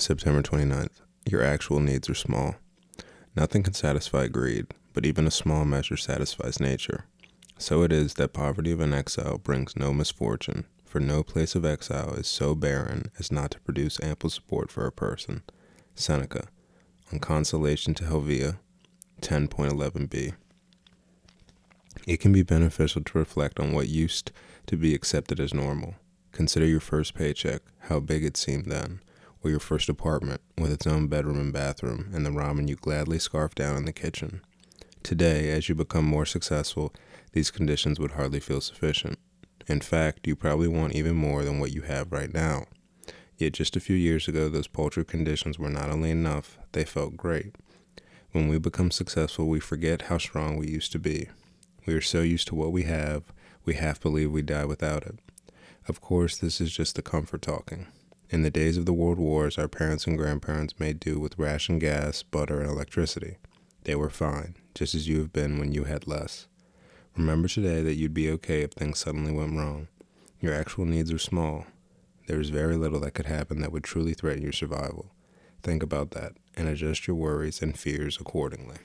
September 29th. Your actual needs are small. Nothing can satisfy greed, but even a small measure satisfies nature. So it is that poverty of an exile brings no misfortune, for no place of exile is so barren as not to produce ample support for a person. Seneca, on Consolation to Helvia, 10.11b. It can be beneficial to reflect on what used to be accepted as normal. Consider your first paycheck, how big it seemed then, or your first apartment with its own bedroom and bathroom, and the ramen you gladly scarf down in the kitchen. Today, as you become more successful, these conditions would hardly feel sufficient. In fact, you probably want even more than what you have right now. Yet just a few years ago, those paltry conditions were not only enough, they felt great. When we become successful, we forget how strong we used to be. We are so used to what we have, we half believe we die without it. Of course, this is just the comfort talking. In the days of the world wars, our parents and grandparents made do with ration gas, butter, and electricity. They were fine, just as you have been when you had less. Remember today that you'd be okay if things suddenly went wrong. Your actual needs are small. There is very little that could happen that would truly threaten your survival. Think about that and adjust your worries and fears accordingly.